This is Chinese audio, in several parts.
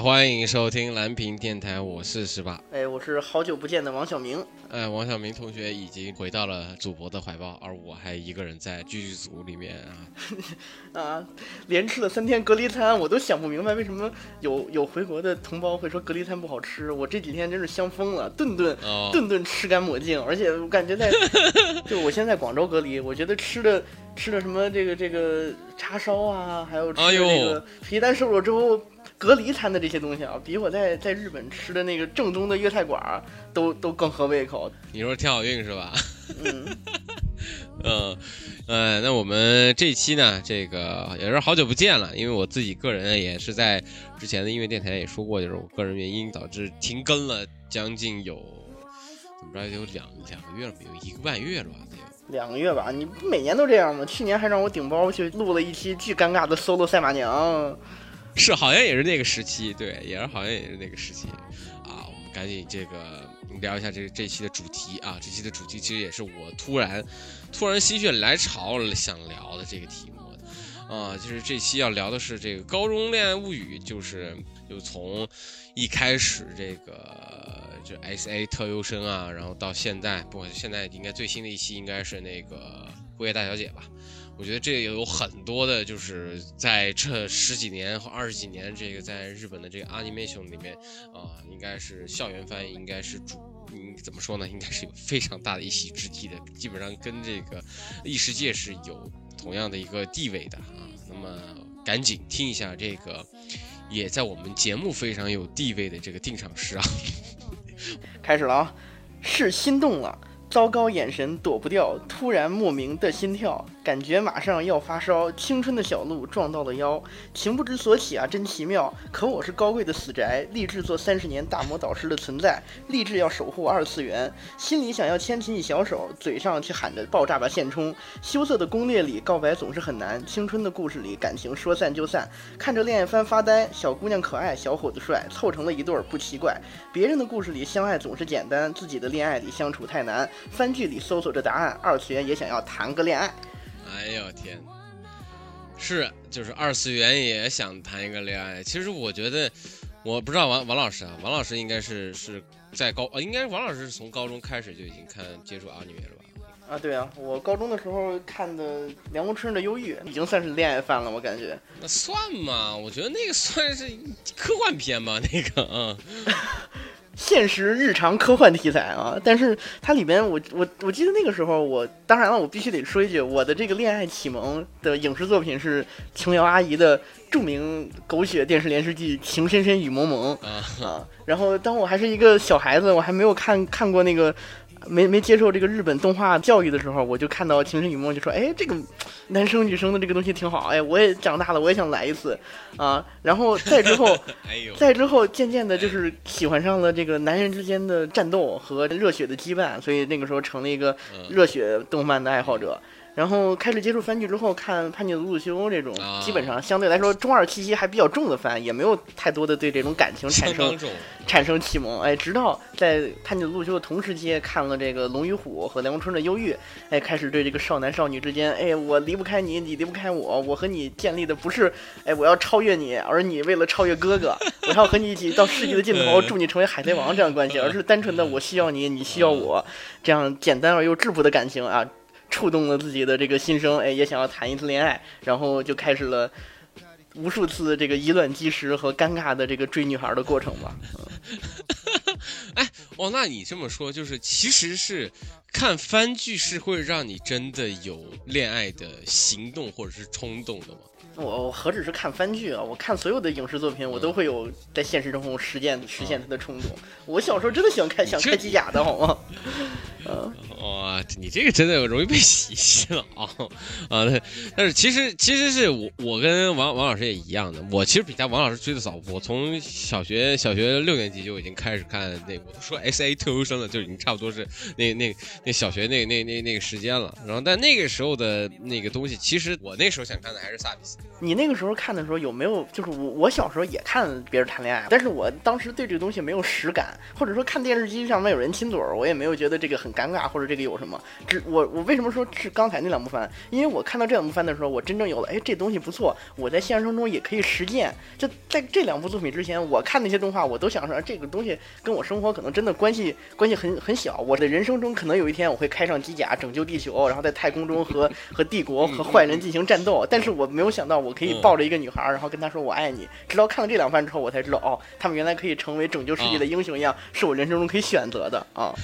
哎，欢迎收听蓝屏电台，我是十八。哎，我是好久不见的王小明。哎，王小明同学已经回到了祖国的怀抱，而我还一个人在剧组里面啊 啊！连吃了三天隔离餐，我都想不明白为什么有有回国的同胞会说隔离餐不好吃。我这几天真是香疯了，顿顿顿顿吃干抹净，而且我感觉在 就我现在广州隔离，我觉得吃的吃的什么这个这个叉烧啊，还有吃这个皮蛋瘦肉粥。隔离餐的这些东西啊，比我在在日本吃的那个正宗的粤菜馆都都更合胃口。你说挺好运是吧？嗯 嗯呃，那我们这期呢，这个也是好久不见了，因为我自己个人也是在之前的音乐电台也说过，就是我个人原因导致停更了将近有怎么着有两两个月了，有一个半月了吧？得有两个月吧？你不每年都这样吗？去年还让我顶包去录了一期巨尴尬的 solo 赛马娘。是，好像也是那个时期，对，也是好像也是那个时期，啊，我们赶紧这个聊一下这这期的主题啊，这期的主题其实也是我突然突然心血来潮想聊的这个题目，啊，就是这期要聊的是这个高中恋爱物语，就是就从一开始这个就 S A 特优生啊，然后到现在，不，现在应该最新的一期应该是那个辉夜大小姐吧。我觉得这有很多的，就是在这十几年或二十几年，这个在日本的这个 animation 里面啊，应该是校园番，应该是主，嗯，怎么说呢？应该是有非常大的一席之地的，基本上跟这个异世界是有同样的一个地位的啊。那么赶紧听一下这个，也在我们节目非常有地位的这个定场诗啊，开始了啊，是心动了。糟糕，眼神躲不掉，突然莫名的心跳，感觉马上要发烧。青春的小鹿撞到了腰，情不知所起啊，真奇妙。可我是高贵的死宅，立志做三十年大魔导师的存在，立志要守护二次元，心里想要牵起你小手，嘴上却喊着爆炸吧现充。羞涩的攻略里告白总是很难，青春的故事里感情说散就散。看着恋爱番发呆，小姑娘可爱，小伙子帅，凑成了一对儿不奇怪。别人的故事里相爱总是简单，自己的恋爱里相处太难。番剧里搜索着答案，二次元也想要谈个恋爱。哎呦天，是就是二次元也想谈一个恋爱。其实我觉得，我不知道王王老师啊，王老师应该是是在高，呃，应该王老师是从高中开始就已经看接触阿尼了吧？啊，对啊，我高中的时候看的《凉宫春日的忧郁》，已经算是恋爱番了，我感觉。那算吗？我觉得那个算是科幻片吧，那个嗯。现实日常科幻题材啊，但是它里边我我我记得那个时候我当然了，我必须得说一句，我的这个恋爱启蒙的影视作品是琼瑶阿姨的著名狗血电视连续剧《情深深雨蒙蒙》啊，然后当我还是一个小孩子，我还没有看看过那个。没没接受这个日本动画教育的时候，我就看到《情深雨梦》，就说：“哎，这个男生女生的这个东西挺好。”哎，我也长大了，我也想来一次啊。然后再之后，再之后，渐渐的就是喜欢上了这个男人之间的战斗和热血的羁绊，所以那个时候成了一个热血动漫的爱好者。然后开始接触番剧之后，看《叛逆的鲁鲁修》这种，基本上相对来说中二气息还比较重的番，也没有太多的对这种感情产生产生启蒙。哎，直到在《叛逆的鲁鲁修》的同时期看了这个《龙与虎》和《凉宫春的忧郁》，哎，开始对这个少男少女之间，哎，我离不开你，你离不开我，我和你建立的不是，哎，我要超越你，而你为了超越哥哥，我要和你一起到世界的尽头，祝你成为海贼王这样的关系，而是单纯的我需要你，你需要我，这样简单而又质朴的感情啊。触动了自己的这个心声，哎，也想要谈一次恋爱，然后就开始了无数次这个以卵击石和尴尬的这个追女孩的过程吧。哎，哦，那你这么说，就是其实是看番剧是会让你真的有恋爱的行动或者是冲动的吗？我我何止是看番剧啊！我看所有的影视作品，我都会有在现实中实践实现它的冲动。我小时候真的喜欢开想开机甲的好吗？嗯，哇，你这个真的容易被洗洗脑啊！但是其实其实是我我跟王王老师也一样的，我其实比他王老师追的早，我从小学小学六年级就已经开始看那个，我都说 S A 特优生了，就已经差不多是那那那小学那那那那个时间了。然后但那个时候的那个东西，其实我那时候想看的还是萨比斯。你那个时候看的时候有没有？就是我我小时候也看别人谈恋爱，但是我当时对这个东西没有实感，或者说看电视机上面有人亲嘴儿，我也没有觉得这个很。很尴尬，或者这个有什么？只我我为什么说是刚才那两部番？因为我看到这两部番的时候，我真正有了，哎，这东西不错，我在现实生活中也可以实践。就在这两部作品之前，我看那些动画，我都想说这个东西跟我生活可能真的关系关系很很小。我的人生中可能有一天我会开上机甲拯救地球，然后在太空中和和帝国和坏人进行战斗。但是我没有想到我可以抱着一个女孩，然后跟她说我爱你。直到看了这两番之后，我才知道哦，他们原来可以成为拯救世界的英雄一样，是我人生中可以选择的啊。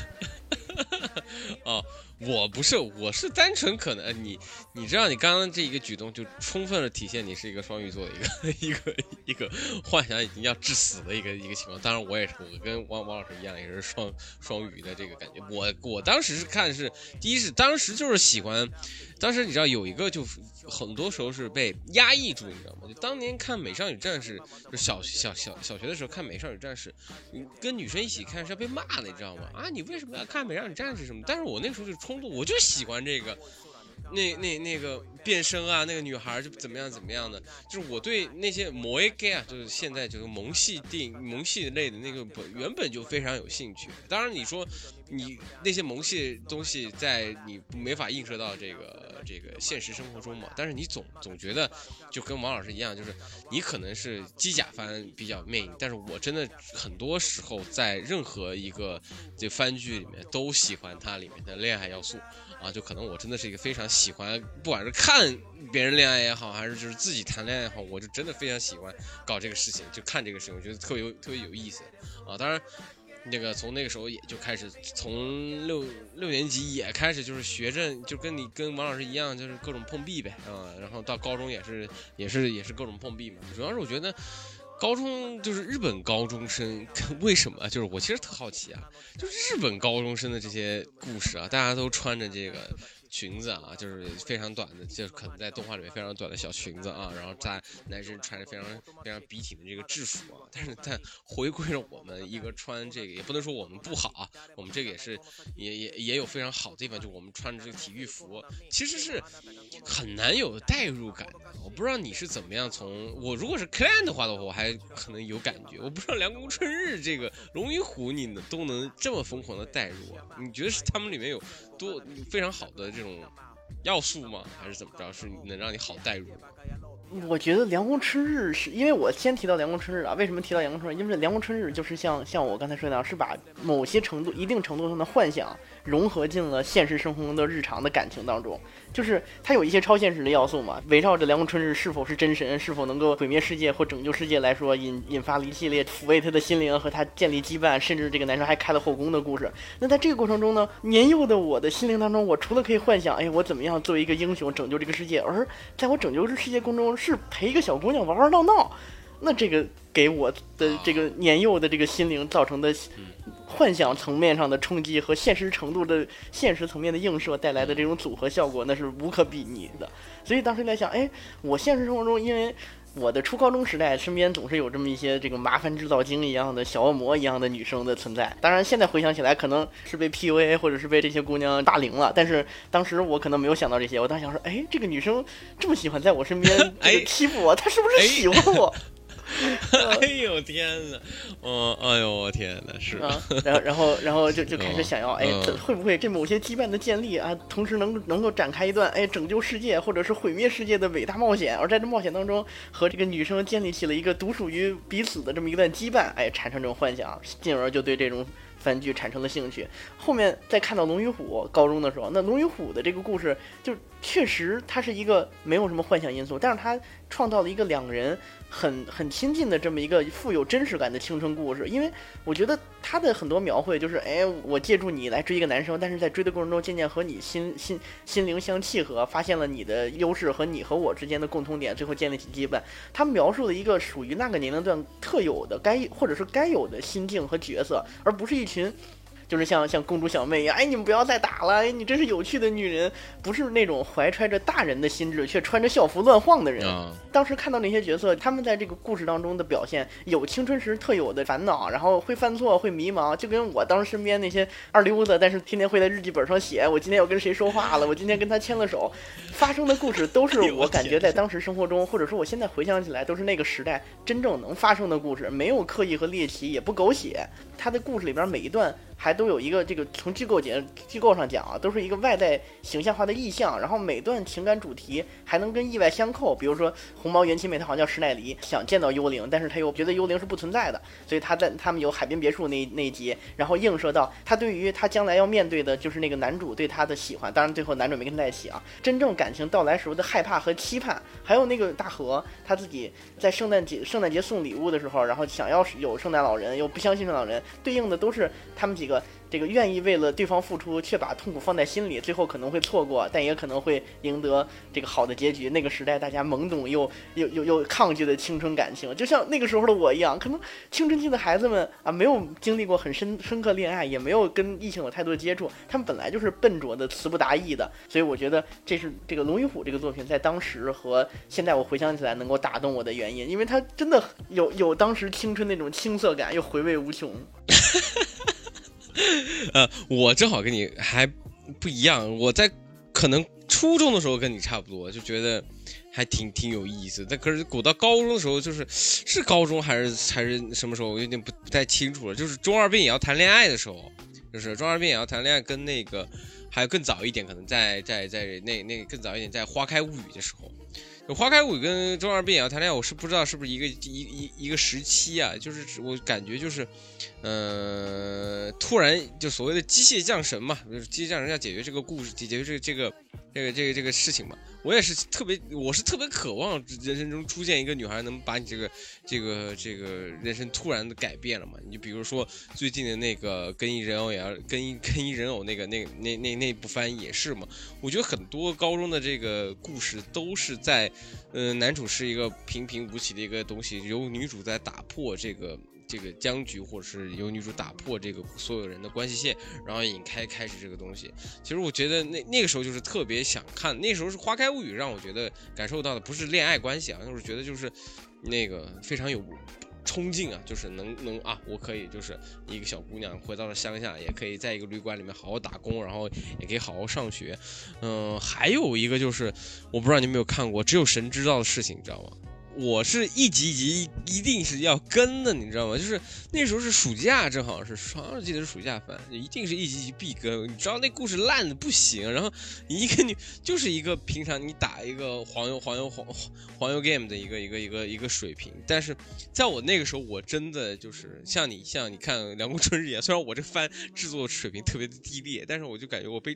哦，我不是，我是单纯可能你，你知道，你刚刚这一个举动就充分的体现你是一个双鱼座的一个一个一个幻想已经要致死的一个一个情况。当然，我也是，我跟王王老师一样，也是双双鱼的这个感觉。我我当时是看是，第一是当时就是喜欢。当时你知道有一个就很多时候是被压抑住，你知道吗？就当年看《美少女战士》，就小小小小学的时候看《美少女战士》，你跟女生一起看是要被骂的，你知道吗？啊，你为什么要看《美少女战士》什么？但是我那时候就冲动，我就喜欢这个。那那那个变声啊，那个女孩就怎么样怎么样的，就是我对那些萌 gay 啊，就是现在就是萌系电影、萌系类的那个本原本就非常有兴趣。当然你说你那些萌系东西在你没法映射到这个这个现实生活中嘛，但是你总总觉得就跟王老师一样，就是你可能是机甲番比较魅影，但是我真的很多时候在任何一个这番剧里面都喜欢它里面的恋爱要素。啊，就可能我真的是一个非常喜欢，不管是看别人恋爱也好，还是就是自己谈恋爱也好，我就真的非常喜欢搞这个事情，就看这个事情，我觉得特别特别有意思啊。当然，那个从那个时候也就开始，从六六年级也开始就是学着，就跟你跟王老师一样，就是各种碰壁呗啊。然后到高中也是也是也是各种碰壁嘛。主要是我觉得。高中就是日本高中生，为什么？就是我其实特好奇啊，就是日本高中生的这些故事啊，大家都穿着这个。裙子啊，就是非常短的，就是可能在动画里面非常短的小裙子啊，然后在男生穿着非常非常笔挺的这个制服啊，但是但回归了我们一个穿这个，也不能说我们不好啊，我们这个也是也也也有非常好的地方，就我们穿着这个体育服，其实是很难有代入感的。我不知道你是怎么样，从我如果是 clan 的话的话，我还可能有感觉。我不知道凉宫春日这个龙与虎，你呢都能这么疯狂的代入啊？你觉得是他们里面有多非常好的这种？要素吗？还是怎么着？是能让你好代入？我觉得凉宫春日是因为我先提到凉宫春日啊。为什么提到凉宫春日？因为凉宫春日就是像像我刚才说的，是把某些程度、一定程度上的幻想融合进了现实生活的日常的感情当中。就是它有一些超现实的要素嘛，围绕着凉宫春日是否是真神，是否能够毁灭世界或拯救世界来说，引引发了一系列抚慰他的心灵和他建立羁绊，甚至这个男生还开了后宫的故事。那在这个过程中呢，年幼的我的心灵当中，我除了可以幻想，哎，我怎么样作为一个英雄拯救这个世界，而在我拯救这世界过程中是陪一个小姑娘玩玩闹闹，那这个给我的这个年幼的这个心灵造成的。幻想层面上的冲击和现实程度的现实层面的映射带来的这种组合效果，那是无可比拟的。所以当时在想，哎，我现实生活中，因为我的初高中时代，身边总是有这么一些这个麻烦制造精一样的小恶魔一样的女生的存在。当然，现在回想起来，可能是被 PUA 或者是被这些姑娘霸凌了。但是当时我可能没有想到这些，我当时想说，哎，这个女生这么喜欢在我身边 欺负我，她是不是喜欢我？哎 呦天哪！哦，哎呦我天哪！是啊，然后然后然后就就开始想要，哎，会不会这某些羁绊的建立啊，同时能能够展开一段哎拯救世界或者是毁灭世界的伟大冒险？而在这冒险当中，和这个女生建立起了一个独属于彼此的这么一段羁绊，哎，产生这种幻想，进而就对这种。番剧产生了兴趣，后面再看到《龙与虎》高中的时候，那《龙与虎》的这个故事就确实它是一个没有什么幻想因素，但是它创造了一个两个人很很亲近的这么一个富有真实感的青春故事。因为我觉得他的很多描绘就是，哎，我借助你来追一个男生，但是在追的过程中渐渐和你心心心灵相契合，发现了你的优势和你和我之间的共通点，最后建立起羁绊。他描述了一个属于那个年龄段特有的该或者是该有的心境和角色，而不是一群。群，就是像像公主小妹一样，哎，你们不要再打了，哎，你真是有趣的女人，不是那种怀揣着大人的心智却穿着校服乱晃的人。当时看到那些角色，他们在这个故事当中的表现，有青春时特有的烦恼，然后会犯错，会迷茫，就跟我当时身边那些二流子，但是天天会在日记本上写，我今天要跟谁说话了，我今天跟他牵了手，发生的故事都是 我感觉在当时生活中，或者说我现在回想起来，都是那个时代真正能发生的故事，没有刻意和猎奇，也不狗血。他的故事里边每一段还都有一个这个从机构结机构上讲啊，都是一个外在形象化的意象，然后每段情感主题还能跟意外相扣。比如说红毛元气妹，她好像叫史奈离，想见到幽灵，但是她又觉得幽灵是不存在的，所以她在他们有海边别墅那那一集，然后映射到她对于她将来要面对的就是那个男主对她的喜欢，当然最后男主没跟她在一起啊，真正感情到来时候的害怕和期盼，还有那个大河他自己在圣诞节圣诞节送礼物的时候，然后想要有圣诞老人又不相信圣诞老人，对应的都是他们几个这个愿意为了对方付出，却把痛苦放在心里，最后可能会错过，但也可能会赢得这个好的结局。那个时代大家懵懂又又又又抗拒的青春感情，就像那个时候的我一样，可能青春期的孩子们啊，没有经历过很深深刻恋爱，也没有跟异性有太多接触，他们本来就是笨拙的、词不达意的，所以我觉得这是这个《龙与虎》这个作品在当时和现在我回想起来能够打动我的原因，因为它真的有有当时青春那种青涩感，又回味无穷。呃，我正好跟你还不一样，我在可能初中的时候跟你差不多，就觉得还挺挺有意思。但可是古到高中的时候，就是是高中还是还是什么时候，我有点不不太清楚了。就是中二病也要谈恋爱的时候，就是中二病也要谈恋爱，跟那个还有更早一点，可能在在在那那更早一点，在《花开物语》的时候。花开五跟中二病也要谈恋爱，我是不知道是不是一个一一一个时期啊？就是我感觉就是，呃，突然就所谓的机械降神嘛，就是机械降神要解决这个故事，解决这个这个这个这个这个事情嘛。我也是特别，我是特别渴望人生中出现一个女孩，能把你这个这个这个人生突然的改变了嘛？你就比如说最近的那个跟一人偶也跟一跟一人偶那个那那那那部番也是嘛？我觉得很多高中的这个故事都是在，呃，男主是一个平平无奇的一个东西，由女主在打破这个。这个僵局，或者是由女主打破这个所有人的关系线，然后引开开始这个东西。其实我觉得那那个时候就是特别想看，那时候是《花开物语》让我觉得感受到的不是恋爱关系啊，就是觉得就是那个非常有冲劲啊，就是能能啊，我可以就是一个小姑娘回到了乡下，也可以在一个旅馆里面好好打工，然后也可以好好上学。嗯，还有一个就是我不知道你有没有看过《只有神知道的事情》，你知道吗？我是一集一集一定是要跟的，你知道吗？就是那时候是暑假，正好是，好像记得是暑假番，一定是一集一集必跟。你知道那故事烂的不行，然后你一个女就是一个平常你打一个黄油黄油黄黄油 game 的一个一个一个一个水平，但是在我那个时候，我真的就是像你像你看《凉宫春日》一样，虽然我这番制作水平特别的低劣，但是我就感觉我被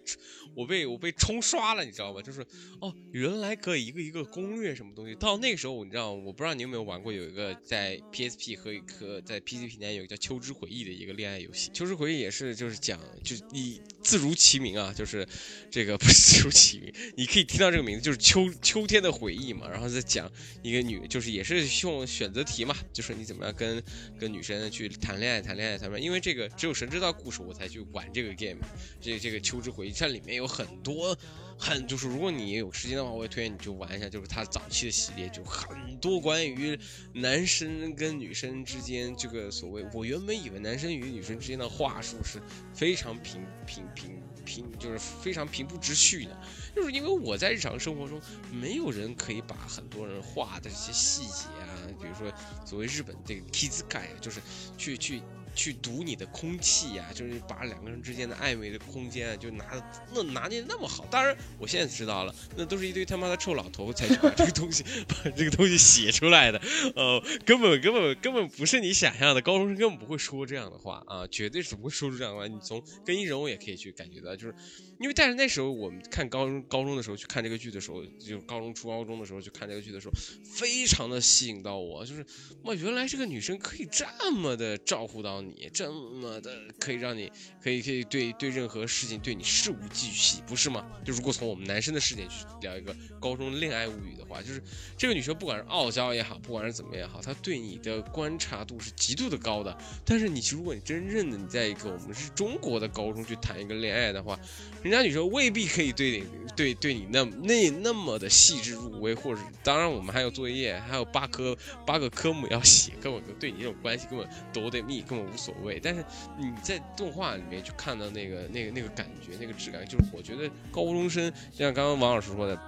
我被我被冲刷了，你知道吗？就是哦，原来可以一个一个攻略什么东西，到那个时候你知道。我不知道你有没有玩过，有一个在 PSP 和一个在 PC 平台有一个叫《秋之回忆》的一个恋爱游戏，《秋之回忆》也是就是讲，就是你自如其名啊，就是这个不是自如其名，你可以听到这个名字就是秋秋天的回忆嘛，然后再讲一个女，就是也是用选择题嘛，就是你怎么样跟跟女生去谈恋爱，谈恋爱，谈恋爱，因为这个只有神知道故事，我才去玩这个 game，这这个《秋之回忆》这里面有很多。很就是，如果你有时间的话，我也推荐你去玩一下，就是他早期的系列，就很多关于男生跟女生之间这个所谓，我原本以为男生与女生之间的话术是非常平平平平，就是非常平铺直叙的，就是因为我在日常生活中，没有人可以把很多人画的这些细节啊，比如说所谓日本这个 kiss 感，就是去去。去读你的空气呀，就是把两个人之间的暧昧的空间啊，就拿那拿捏那么好。当然，我现在知道了，那都是一堆他妈的臭老头才去把这个东西 把这个东西写出来的。呃，根本根本根本不是你想象的，高中生根本不会说这样的话啊，绝对是不会说出这样的话。你从更衣人物也可以去感觉到，就是因为但是那时候我们看高中高中的时候去看这个剧的时候，就高中初高中的时候去看这个剧的时候，非常的吸引到我，就是哇，原来这个女生可以这么的照顾到。你你这么的可以让你可以可以对对任何事情对你事无巨细，不是吗？就如果从我们男生的视点去聊一个高中恋爱物语的话，就是这个女生不管是傲娇也好，不管是怎么也好，她对你的观察度是极度的高的。但是你如果你真正的你在一个我们是中国的高中去谈一个恋爱的话，人家女生未必可以对你对对你那那那么的细致入微，或者当然我们还有作业，还有八科八个科目要写，根本对你这种关系根本都得密，根本。无所谓，但是你在动画里面去看到那个、那个、那个感觉、那个质感，就是我觉得高中生，就像刚刚王老师说的，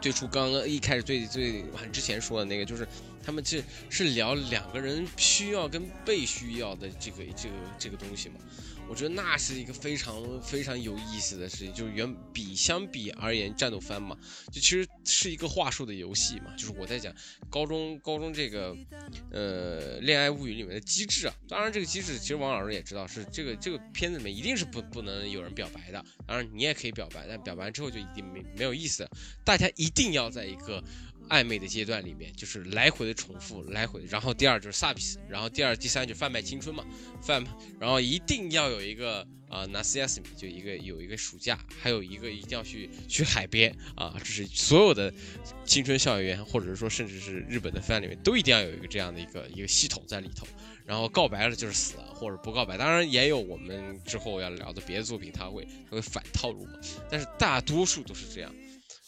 最初刚刚一开始最最很之前说的那个，就是他们这是聊两个人需要跟被需要的这个这个这个东西嘛。我觉得那是一个非常非常有意思的事情，就是远比相比而言，战斗番嘛，就其实是一个话术的游戏嘛。就是我在讲高中高中这个呃恋爱物语里面的机制啊，当然这个机制其实王老师也知道，是这个这个片子里面一定是不不能有人表白的。当然你也可以表白，但表白之后就一定没没有意思。大家一定要在一个。暧昧的阶段里面，就是来回的重复，来回。然后第二就是萨比斯，然后第二、第三就贩卖青春嘛，贩。然后一定要有一个啊，拿 CS 米，就一个有一个暑假，还有一个一定要去去海边啊，这是所有的青春校园，或者是说甚至是日本的番里面都一定要有一个这样的一个一个系统在里头。然后告白了就是死了，或者不告白，当然也有我们之后要聊的别的作品，它会它会反套路嘛。但是大多数都是这样，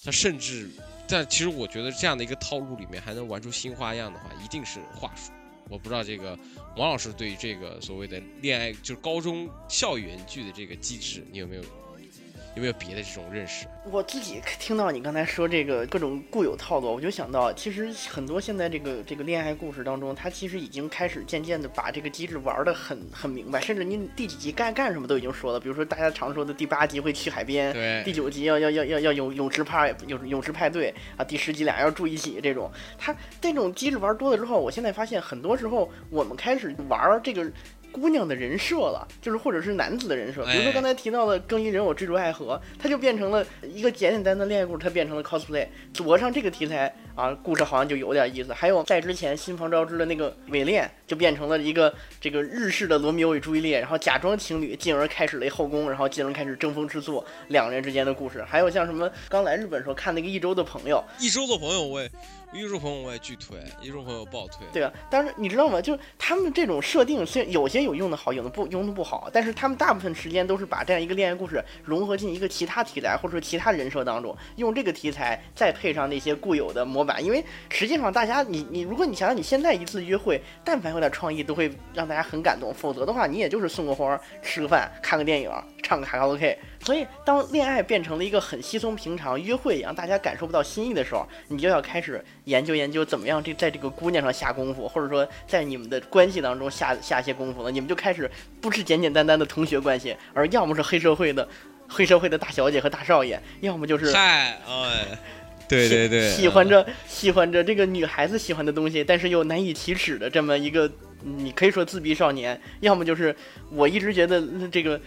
它甚至。但其实我觉得这样的一个套路里面还能玩出新花样的话，一定是话术。我不知道这个王老师对于这个所谓的恋爱，就是高中校园剧的这个机制，你有没有？有没有别的这种认识？我自己听到你刚才说这个各种固有套路，我就想到，其实很多现在这个这个恋爱故事当中，它其实已经开始渐渐的把这个机制玩的很很明白，甚至你第几集该干什么都已经说了。比如说大家常说的第八集会去海边，对，第九集要要要要要泳泳池派泳泳池派对啊，第十集俩要住一起这种，它这种机制玩多了之后，我现在发现很多时候我们开始玩这个。姑娘的人设了，就是或者是男子的人设，比如说刚才提到的更衣人偶追逐爱河，它就变成了一个简简单单的恋爱故事，它变成了 cosplay，组合上这个题材啊，故事好像就有点意思。还有在之前新房昭之的那个伪恋，就变成了一个这个日式的罗密欧与朱丽叶，然后假装情侣，进而开始了后宫，然后进而开始争风吃醋，两人之间的故事。还有像什么刚来日本时候看那个一周的朋友，一周的朋友我也。一周朋友我也巨推，一周朋友爆推。对啊，但是你知道吗？就是他们这种设定，虽然有些有用的好，有的不用的不好，但是他们大部分时间都是把这样一个恋爱故事融合进一个其他题材或者说其他人设当中，用这个题材再配上那些固有的模板。因为实际上大家，你你如果你想想你现在一次约会，但凡有点创意，都会让大家很感动。否则的话，你也就是送个花、吃个饭、看个电影、唱个卡拉 OK。所以，当恋爱变成了一个很稀松平常约会一样，大家感受不到心意的时候，你就要开始研究研究怎么样这在这个姑娘上下功夫，或者说在你们的关系当中下下些功夫了。你们就开始不是简简单单的同学关系，而要么是黑社会的黑社会的大小姐和大少爷，要么就是嗨，哎，对对对，喜欢着喜欢着这个女孩子喜欢的东西，但是又难以启齿的这么一个，你可以说自闭少年，要么就是我一直觉得这个。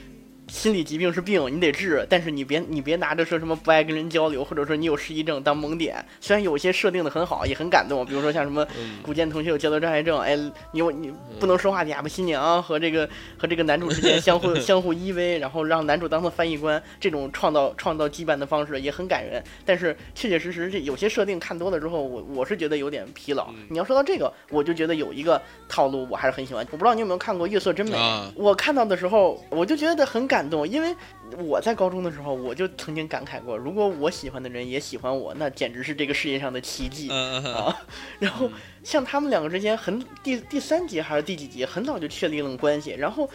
心理疾病是病，你得治，但是你别你别拿着说什么不爱跟人交流，或者说你有失忆症当萌点。虽然有些设定的很好，也很感动，比如说像什么古剑同学有交流障碍症，哎，你你不能说话的哑巴新娘和这个和这个男主之间相互相互依偎，然后让男主当做翻译官，这种创造创造羁绊的方式也很感人。但是确确实实这有些设定看多了之后，我我是觉得有点疲劳。你要说到这个，我就觉得有一个套路我还是很喜欢。我不知道你有没有看过《月色真美》，我看到的时候我就觉得很感。感动，因为我在高中的时候，我就曾经感慨过，如果我喜欢的人也喜欢我，那简直是这个世界上的奇迹啊！然后像他们两个之间，很第第三集还是第几集，很早就确立了关系。然后，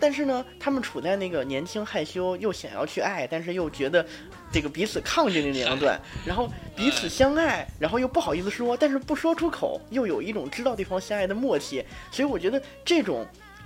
但是呢，他们处在那个年轻害羞又想要去爱，但是又觉得这个彼此抗拒的年龄段，然后彼此相爱，然后又不好意思说，但是不说出口，又有一种知道对方相爱的默契。所以我觉得这种。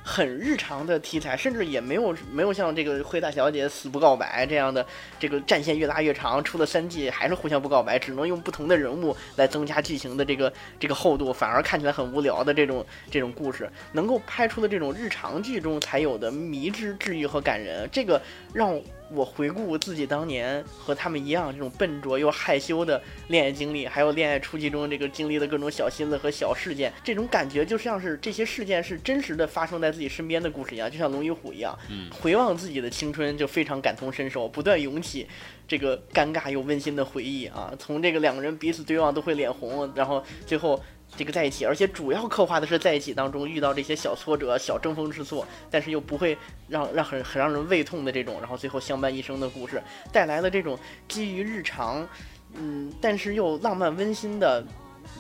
很日常的题材，甚至也没有没有像这个灰大小姐死不告白这样的，这个战线越拉越长，出了三季还是互相不告白，只能用不同的人物来增加剧情的这个这个厚度，反而看起来很无聊的这种这种故事，能够拍出的这种日常剧中才有的迷之治愈和感人，这个让。我回顾自己当年和他们一样这种笨拙又害羞的恋爱经历，还有恋爱初期中这个经历的各种小心思和小事件，这种感觉就像是这些事件是真实的发生在自己身边的故事一样，就像龙与虎一样。嗯，回望自己的青春就非常感同身受，不断涌起这个尴尬又温馨的回忆啊！从这个两个人彼此对望都会脸红，然后最后。这个在一起，而且主要刻画的是在一起当中遇到这些小挫折、小争风吃醋，但是又不会让让很很让人胃痛的这种，然后最后相伴一生的故事，带来了这种基于日常，嗯，但是又浪漫温馨的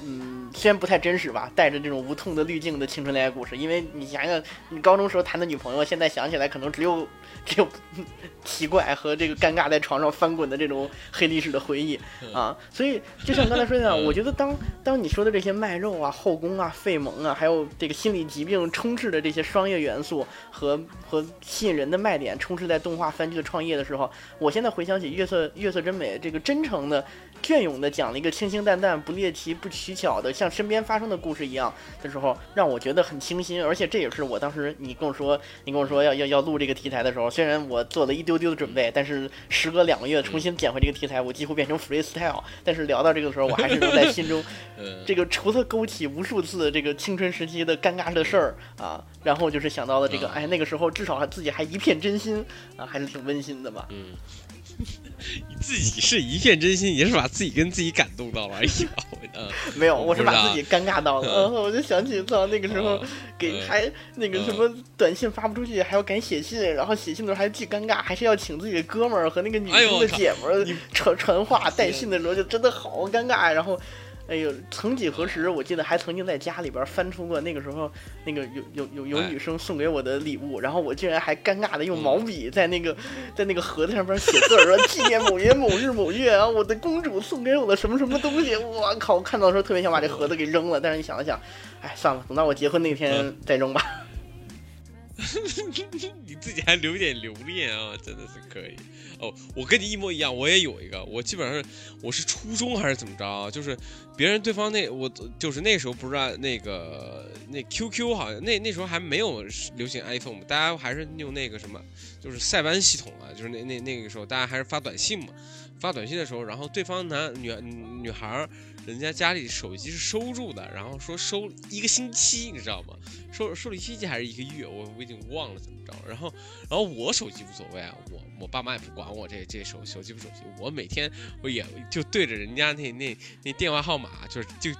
嗯，虽然不太真实吧，带着这种无痛的滤镜的青春恋爱故事。因为你想想，你高中时候谈的女朋友，现在想起来可能只有 只有 奇怪和这个尴尬在床上翻滚的这种黑历史的回忆啊。所以就像刚才说的，我觉得当当你说的这些卖肉啊、后宫啊、费萌啊，还有这个心理疾病充斥的这些商业元素和和吸引人的卖点充斥在动画番剧的创业的时候，我现在回想起月色月色真美这个真诚的。隽永的讲了一个清清淡淡、不猎奇、不取巧的，像身边发生的故事一样的时候，让我觉得很清新。而且这也是我当时你跟我说，你跟我说要要要录这个题材的时候，虽然我做了一丢丢的准备，但是时隔两个月重新捡回这个题材，我几乎变成 freestyle。但是聊到这个时候，我还是能在心中，这个除了勾起无数次这个青春时期的尴尬的事儿啊，然后就是想到了这个，哎，那个时候至少自己还一片真心啊，还是挺温馨的吧。嗯。你自己是一片真心，也是把自己跟自己感动到了而已吧？嗯，没有，我是把自己尴尬到了。嗯，我就想起操那个时候给还那个什么短信发不出去，还要赶写信，然后写信的时候还既尴尬，还是要请自己的哥们儿和那个女生的姐们儿传传话带信的时候，就真的好尴尬。然后。哎呦，曾几何时，我记得还曾经在家里边翻出过那个时候那个有有有有女生送给我的礼物，然后我竟然还尴尬的用毛笔在那个在那个盒子上边写字儿，说 纪念某年某日某月啊，我的公主送给我的什么什么东西，我靠！我看到的时候特别想把这盒子给扔了，但是你想了想，哎，算了，等到我结婚那天再扔吧。你自己还留点留恋啊，真的是可以哦。我跟你一模一样，我也有一个。我基本上我是初中还是怎么着？就是别人对方那我就是那时候不知道那个那 QQ 好像那那时候还没有流行 iPhone，大家还是用那个什么，就是塞班系统啊。就是那那那个时候大家还是发短信嘛。发短信的时候，然后对方男女女孩。人家家里手机是收住的，然后说收一个星期，你知道吗？收收了一星期还是一个月，我我已经忘了怎么着。然后，然后我手机无所谓啊，我我爸妈也不管我这这手手机不手机，我每天我也就对着人家那那那电话号码，就是就。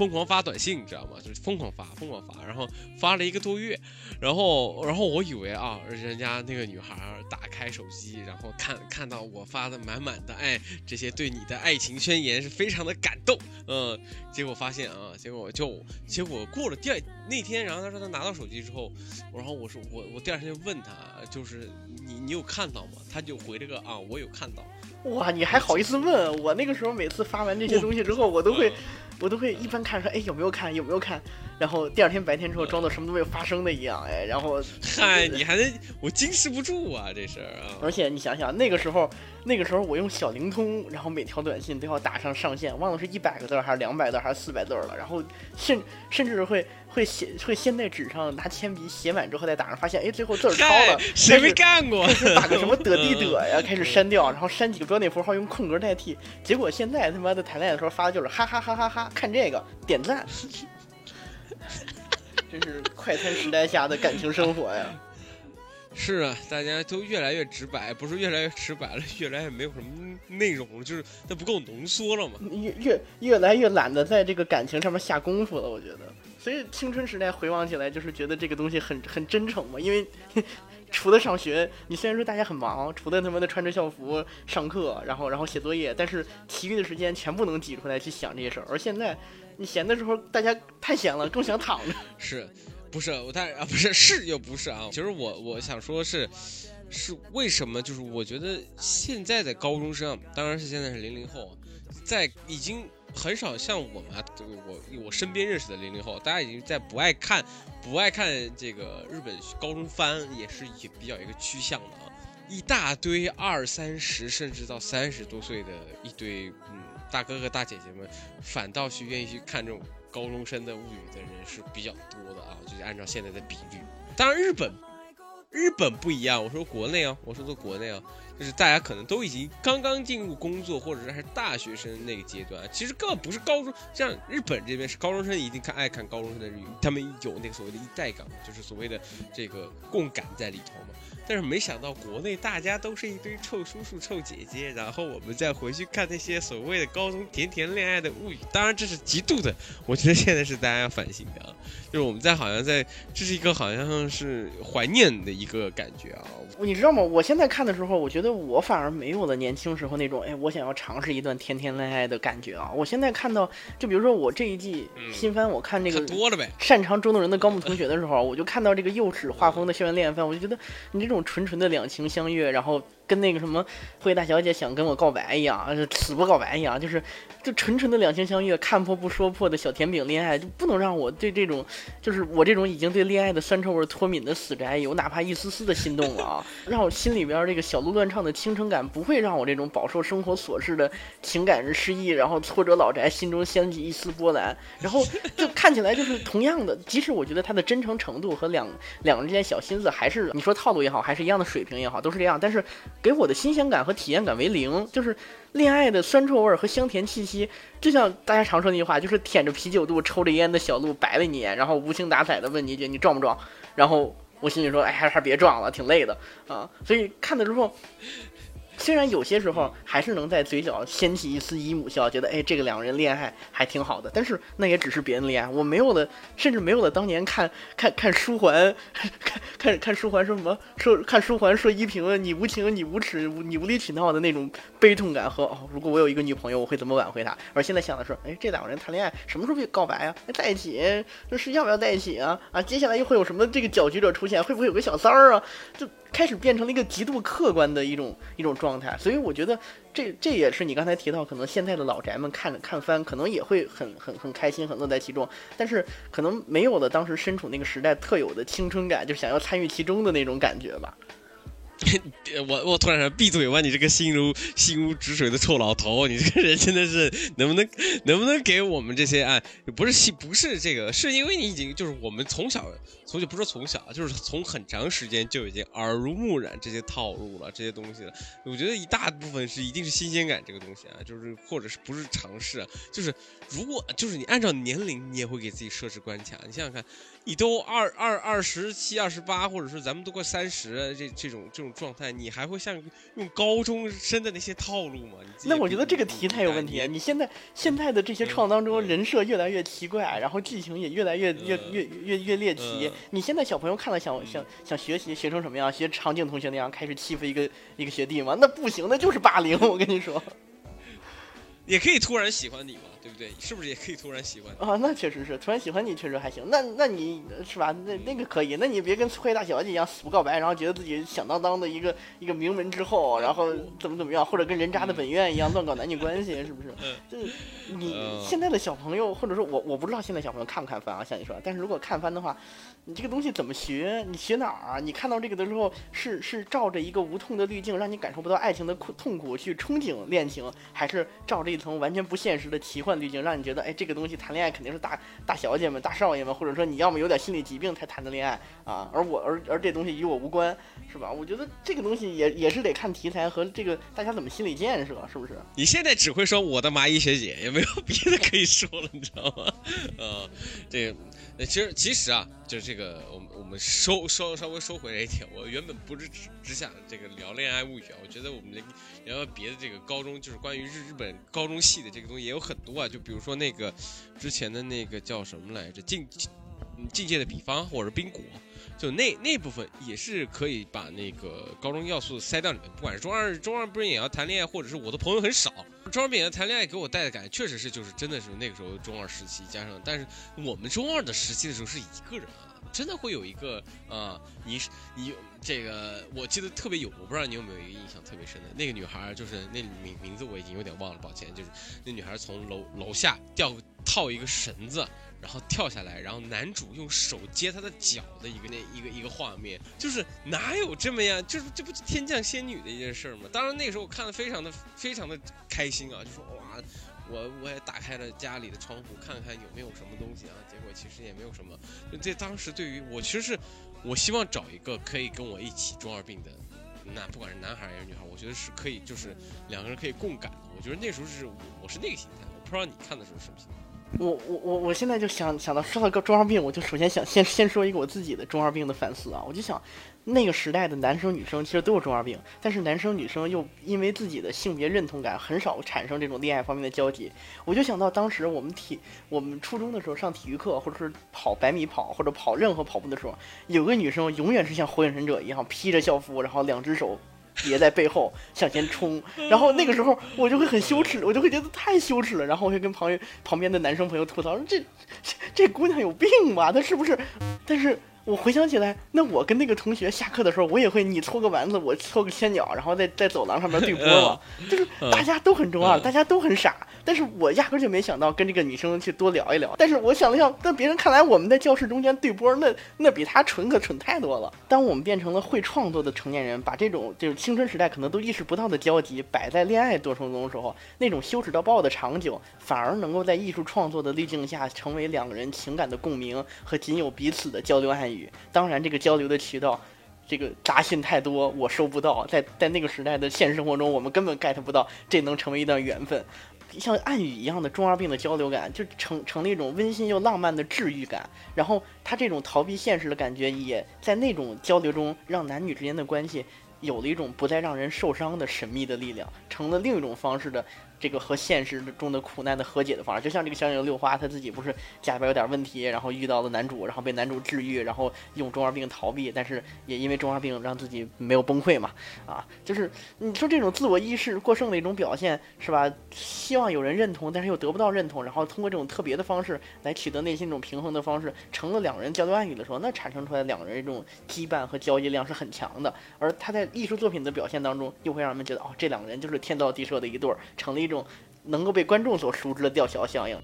疯狂发短信，你知道吗？就是疯狂发，疯狂发，然后发了一个多月，然后，然后我以为啊，人家那个女孩打开手机，然后看看到我发的满满的爱，这些对你的爱情宣言是非常的感动，嗯，结果发现啊，结果就结果过了第二那天，然后他说他拿到手机之后，然后我说我我第二天就问他，就是你你有看到吗？他就回了个啊，我有看到。哇，你还好意思问我？那个时候每次发完这些东西之后，我都会。我都会一般看说，哎，有没有看，有没有看，然后第二天白天之后装作什么都没有发生的一样，哎，然后，嗨，你还能，我矜持不住啊，这事儿啊。而且你想想，那个时候，那个时候我用小灵通，然后每条短信都要打上上限，忘了是一百个字还是两百字还是四百字了，然后甚甚至会会写，会先在纸上拿铅笔写满之后再打上，发现哎，最后字儿超了，谁没干过？打个什么 得地得呀，开始删掉，然后删几个标点符号用空格代替，结果现在他妈的谈恋爱的时候发的就是哈哈哈哈哈。看这个点赞，真是快餐时代下的感情生活呀！是啊，大家都越来越直白，不是越来越直白了，越来越没有什么内容了，就是它不够浓缩了嘛。越越越来越懒得在这个感情上面下功夫了，我觉得。所以青春时代回望起来，就是觉得这个东西很很真诚嘛，因为。除了上学，你虽然说大家很忙，除了他妈的穿着校服上课，然后然后写作业，但是其余的时间全部能挤出来去想这些事儿。而现在，你闲的时候，大家太闲了，更想躺着。是，不是我但啊不是是又不是啊？其实我我想说是，是为什么？就是我觉得现在的高中生，当然是现在是零零后，在已经。很少像我们啊，我我身边认识的零零后，大家已经在不爱看，不爱看这个日本高中番，也是也比较一个趋向的啊。一大堆二三十甚至到三十多岁的一堆大哥哥大姐姐们，反倒是愿意去看这种高中生的物语的人是比较多的啊。就是按照现在的比率，当然日本日本不一样，我说国内啊，我说的国内啊。就是大家可能都已经刚刚进入工作，或者是还是大学生那个阶段，其实根本不是高中，像日本这边是高中生一定看爱看高中生的日语，他们有那个所谓的一代感，就是所谓的这个共感在里头嘛。但是没想到国内大家都是一堆臭叔叔、臭姐姐，然后我们再回去看那些所谓的高中甜甜恋爱的物语，当然这是极度的，我觉得现在是大家要反省的啊，就是我们在好像在这是一个好像是怀念的一个感觉啊。你知道吗？我现在看的时候，我觉得我反而没有了年轻时候那种，哎，我想要尝试一段甜甜恋爱的感觉啊。我现在看到，就比如说我这一季新番，我看这个多了呗。擅长捉弄人的高木同学的时候，我就看到这个幼稚画风的校园恋爱番，我就觉得你这种纯纯的两情相悦，然后。跟那个什么慧大小姐想跟我告白一样，死不告白一样，就是就纯纯的两情相悦，看破不说破的小甜饼恋爱，就不能让我对这种，就是我这种已经对恋爱的酸臭味脱敏的死宅有哪怕一丝丝的心动了啊！让我心里边这个小鹿乱唱的倾城感，不会让我这种饱受生活琐事的情感失意，然后挫折老宅心中掀起一丝波澜，然后就看起来就是同样的，即使我觉得他的真诚程度和两两个人之间小心思还是你说套路也好，还是一样的水平也好，都是这样，但是。给我的新鲜感和体验感为零，就是恋爱的酸臭味和香甜气息，就像大家常说那句话，就是舔着啤酒肚抽着烟的小鹿白了你，然后无精打采的问你一句你撞不撞？然后我心里说，哎，还是别撞了，挺累的啊。所以看的时候。虽然有些时候还是能在嘴角掀起一丝姨母笑，觉得哎，这个两个人恋爱还挺好的，但是那也只是别人恋爱，我没有了，甚至没有了当年看看看书桓，看看看书桓说什么说看书桓说依萍你无情你无耻你无理取闹的那种悲痛感和哦，如果我有一个女朋友，我会怎么挽回她？而现在想的是，哎，这两个人谈恋爱什么时候告白啊？在一起这是要不要在一起啊？啊，接下来又会有什么这个搅局者出现？会不会有个小三儿啊？就。开始变成了一个极度客观的一种一种状态，所以我觉得这这也是你刚才提到，可能现在的老宅们看看番，可能也会很很很开心，很乐在其中，但是可能没有了当时身处那个时代特有的青春感，就想要参与其中的那种感觉吧。我我突然想闭嘴吧！你这个心如心如止水的臭老头，你这个人真的是能不能能不能给我们这些啊？不是心不是这个，是因为你已经就是我们从小从小不是从小，就是从很长时间就已经耳濡目染这些套路了，这些东西了。我觉得一大部分是一定是新鲜感这个东西啊，就是或者是不是尝试，就是如果就是你按照年龄，你也会给自己设置关卡。你想想看。你都二二二十七、二十八，或者说咱们都快三十，这这种这种状态，你还会像用高中生的那些套路吗？那我觉得这个题太有问题。你现在现在的这些创当中，人设越来越奇怪，然后剧情也越来越越越越越猎奇。你现在小朋友看了想想想学习学成什么样？学长颈同学那样开始欺负一个一个学弟吗？那不行，那就是霸凌。我跟你说，也可以突然喜欢你吗？对？是不是也可以突然喜欢啊？那确实是，突然喜欢你确实还行。那那你是吧？那那个可以。那你别跟翠大小姐一样死不告白，然后觉得自己响当当的一个一个名门之后，然后怎么怎么样，或者跟人渣的本愿一样乱搞男女关系，是不是？就是你现在的小朋友，或者说我我不知道现在小朋友看不看番啊？像你说，但是如果看番的话，你这个东西怎么学？你学哪儿啊？你看到这个的时候，是是照着一个无痛的滤镜，让你感受不到爱情的苦痛苦去憧憬恋情，还是照着一层完全不现实的奇幻？滤已经让你觉得，哎，这个东西谈恋爱肯定是大大小姐们、大少爷们，或者说你要么有点心理疾病才谈的恋爱啊，而我而而这东西与我无关，是吧？我觉得这个东西也也是得看题材和这个大家怎么心理建设，是不是？你现在只会说我的麻衣学姐，也没有别的可以说了，你知道吗？呃，这其实其实啊，就是这个，我们我们收收稍微收回来一点，我原本不是只只想这个聊恋爱物语啊，我觉得我们聊聊别的这个高中，就是关于日日本高中系的这个东西也有很多啊，就比如说那个之前的那个叫什么来着，境境界的比方或者冰果，就那那部分也是可以把那个高中要素塞到里面，不管是中二中二不是也要谈恋爱，或者是我的朋友很少。中二也要谈恋爱给我带的感觉，确实是就是真的是那个时候中二时期，加上但是我们中二的时期的时候是一个人啊，真的会有一个啊，你是你这个我记得特别有，我不知道你有没有一个印象特别深的那个女孩，就是那名名字我已经有点忘了，抱歉，就是那女孩从楼楼下掉套一个绳子。然后跳下来，然后男主用手接她的脚的一个那一个一个画面，就是哪有这么样，就是这不是天降仙女的一件事吗？当然那个时候我看的非常的非常的开心啊，就说哇，我我也打开了家里的窗户看看有没有什么东西啊，结果其实也没有什么。这当时对于我其实是，我希望找一个可以跟我一起中二病的，那不管是男孩还是女孩，我觉得是可以，就是两个人可以共感。我觉得那时候是我是那个心态，我不知道你看的时候什么心态。我我我我现在就想想到说到个中二病，我就首先想先先说一个我自己的中二病的反思啊，我就想。那个时代的男生女生其实都有中二病，但是男生女生又因为自己的性别认同感很少产生这种恋爱方面的交集。我就想到当时我们体我们初中的时候上体育课，或者是跑百米跑或者跑任何跑步的时候，有个女生永远是像火影忍者一样披着校服，然后两只手别在背后向前冲。然后那个时候我就会很羞耻，我就会觉得太羞耻了。然后我就跟旁边旁边的男生朋友吐槽说：“这这姑娘有病吧？她是不是？”但是。我回想起来，那我跟那个同学下课的时候，我也会你搓个丸子，我搓个千鸟，然后在在走廊上面对 波嘛，就是大家都很中二，大家都很傻。但是我压根就没想到跟这个女生去多聊一聊。但是我想了想，在别人看来，我们在教室中间对波，那那比他蠢可蠢太多了。当我们变成了会创作的成年人，把这种就是青春时代可能都意识不到的交集摆在恋爱过程中的时候，那种羞耻到爆的场景，反而能够在艺术创作的滤镜下，成为两个人情感的共鸣和仅有彼此的交流暗语。当然，这个交流的渠道，这个杂讯太多，我收不到。在在那个时代的现实生活中，我们根本 get 不到这能成为一段缘分。像暗语一样的中二病的交流感，就成成了一种温馨又浪漫的治愈感。然后他这种逃避现实的感觉，也在那种交流中，让男女之间的关系有了一种不再让人受伤的神秘的力量，成了另一种方式的。这个和现实中的苦难的和解的方式，就像这个小女六花，她自己不是家里边有点问题，然后遇到了男主，然后被男主治愈，然后用中二病逃避，但是也因为中二病让自己没有崩溃嘛，啊，就是你说这种自我意识过剩的一种表现，是吧？希望有人认同，但是又得不到认同，然后通过这种特别的方式来取得内心一种平衡的方式，成了两人交流暗语的时候，那产生出来两人这种羁绊和交易量是很强的，而他在艺术作品的表现当中，又会让人们觉得哦，这两个人就是天造地设的一对儿，成了一。这种能够被观众所熟知的吊桥效应。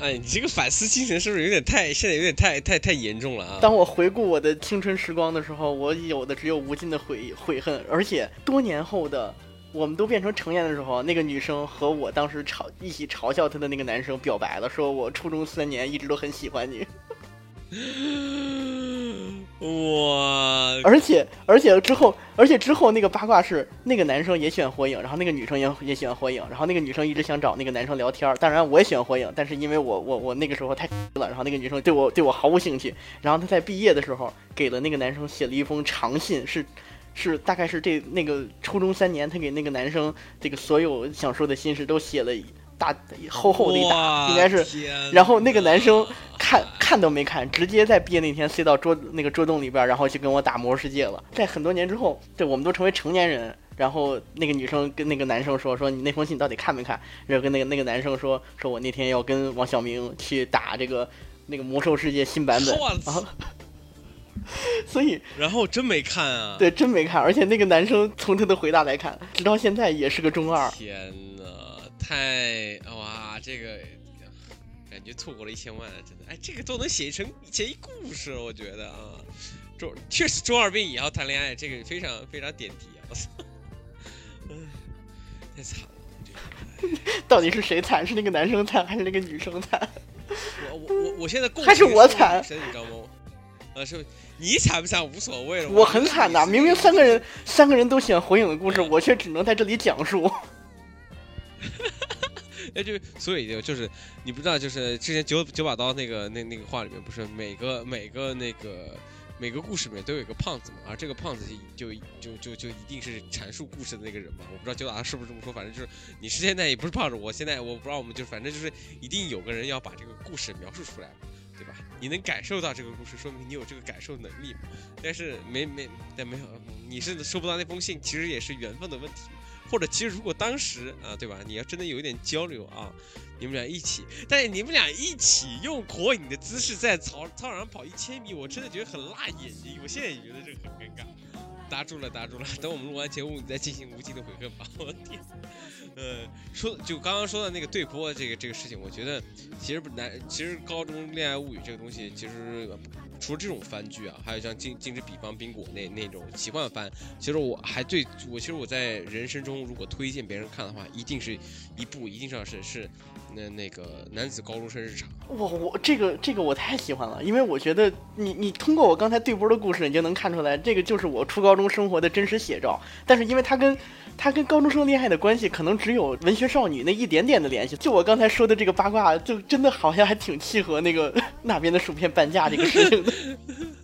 哎，你这个反思精神是不是有点太，现在有点太太太严重了啊？当我回顾我的青春时光的时候，我有的只有无尽的悔悔恨，而且多年后的我们都变成成年的时候，那个女生和我当时嘲一起嘲笑她的那个男生表白了，说我初中三年一直都很喜欢你。哇！而且而且之后，而且之后那个八卦是那个男生也喜欢火影，然后那个女生也也喜欢火影，然后那个女生一直想找那个男生聊天。当然我也喜欢火影，但是因为我我我那个时候太了，然后那个女生对我对我毫无兴趣。然后她在毕业的时候给了那个男生写了一封长信，是是大概是这那个初中三年，她给那个男生这个所有想说的心事都写了。大厚厚的一沓，应该是，然后那个男生看看都没看，直接在毕业那天塞到桌那个桌洞里边，然后就跟我打魔兽世界了。在很多年之后，对，我们都成为成年人，然后那个女生跟那个男生说：“说你那封信到底看没看？”然后跟那个那个男生说：“说我那天要跟王小明去打这个那个魔兽世界新版本。”啊，所以然后真没看啊？对，真没看。而且那个男生从他的回答来看，直到现在也是个中二。天。太哇，这个感觉错过了一千万，真的哎，这个都能写成写一故事，我觉得啊，中确实中二病也要谈恋爱，这个非常非常点题啊！我操，嗯，太惨了，我觉得。到底是谁惨？是那个男生惨，还是那个女生惨？我我我我现在还是我惨，你知道吗？呃，是你惨不惨无所谓了，我很惨呐！明明三个人三个人都喜欢火影的故事，我却只能在这里讲述。那就所以就就是你不知道，就是之前九九把刀那个那那个话里面，不是每个每个那个每个故事里面都有一个胖子嘛？而这个胖子就就就就一定是阐述故事的那个人嘛？我不知道九把刀是不是这么说，反正就是你是现在也不是胖子，我现在我不知道，我们就反正就是一定有个人要把这个故事描述出来，对吧？你能感受到这个故事，说明你有这个感受能力嘛？但是没没但没有，你是收不到那封信，其实也是缘分的问题。或者其实如果当时啊，对吧？你要真的有一点交流啊，你们俩一起，但是你们俩一起用火影的姿势在操操场上跑一千米，我真的觉得很辣眼睛。我现在也觉得这个很尴尬。搭住了，搭住了。等我们录完节目，你再进行无尽的悔恨吧。我的天，呃，说就刚刚说的那个对播这个这个事情，我觉得其实不难。其实高中恋爱物语这个东西，其实。除了这种番剧啊，还有像《禁禁止比方冰果》那那种奇幻番，其实我还最我其实我在人生中如果推荐别人看的话，一定是一部，一定是是是那那个男子高中生日常。我我这个这个我太喜欢了，因为我觉得你你通过我刚才对播的故事，你就能看出来，这个就是我初高中生活的真实写照。但是因为它跟它跟高中生恋爱的关系，可能只有文学少女那一点点的联系。就我刚才说的这个八卦，就真的好像还挺契合那个 那边的薯片半价这个事情的。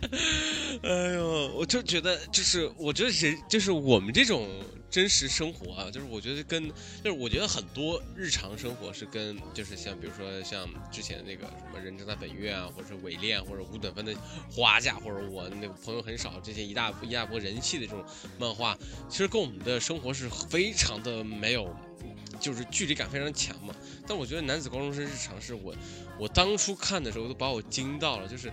哎呦，我就觉得，就是我觉得人，就是我们这种真实生活啊，就是我觉得跟，就是我觉得很多日常生活是跟，就是像比如说像之前那个什么人正在本月啊，或者是伪恋，或者五等分的花架，或者我那个朋友很少这些一大一大波人气的这种漫画，其实跟我们的生活是非常的没有，就是距离感非常强嘛。但我觉得男子高中生日常是我，我当初看的时候都把我惊到了，就是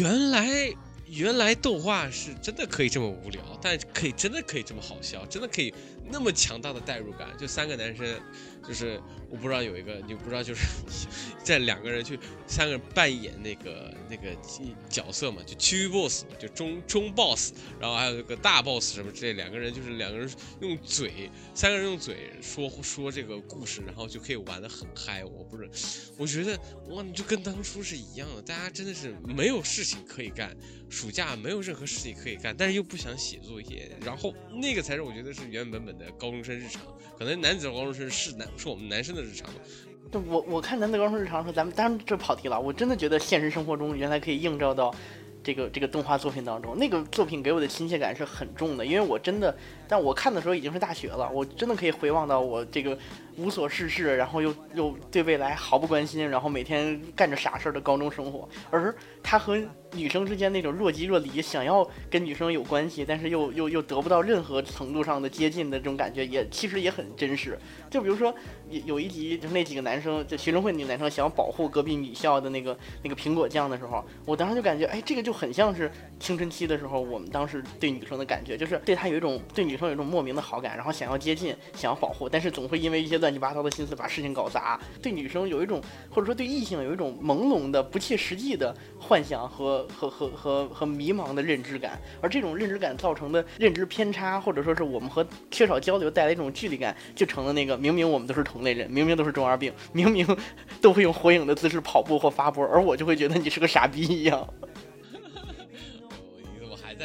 原来。原来动画是真的可以这么无聊，但可以真的可以这么好笑，真的可以那么强大的代入感。就三个男生，就是我不知道有一个，你不知道就是在两个人去三个人扮演那个那个角色嘛，就区域 boss 嘛，就中中 boss，然后还有一个大 boss 什么之类，两个人就是两个人用嘴，三个人用嘴说说这个故事，然后就可以玩的很嗨。我不是，我觉得哇，你就跟当初是一样的，大家真的是没有事情可以干。暑假没有任何事情可以干，但是又不想写作业，然后那个才是我觉得是原原本本高中生日常。可能男子高中生是男是我们男生的日常。就，我我看男子高中日常的时候，咱们当然这跑题了。我真的觉得现实生活中原来可以映照到这个这个动画作品当中，那个作品给我的亲切感是很重的，因为我真的，但我看的时候已经是大学了，我真的可以回望到我这个无所事事，然后又又对未来毫不关心，然后每天干着傻事儿的高中生活，而他和。女生之间那种若即若离，想要跟女生有关系，但是又 又又得不到任何程度上的接近的这种感觉，也其实也很真实。就比如说有有一集，就那几个男生，就学生会那个男生想要保护隔壁女校的那个那个苹果酱的时候，我当时就感觉，哎，这个就很像是青春期的时候我们当时对女生的感觉，就是对她有一种对女生有一种莫名的好感，然后想要接近，想要保护，但是总会因为一些乱七八糟的心思把事情搞砸。对女生有一种，或者说对异性有一种朦胧的、不切实际的幻想和。和和和和迷茫的认知感，而这种认知感造成的认知偏差，或者说是我们和缺少交流带来一种距离感，就成了那个明明我们都是同类人，明明都是中二病，明明 都会用火影的姿势跑步或发波，而我就会觉得你是个傻逼一样。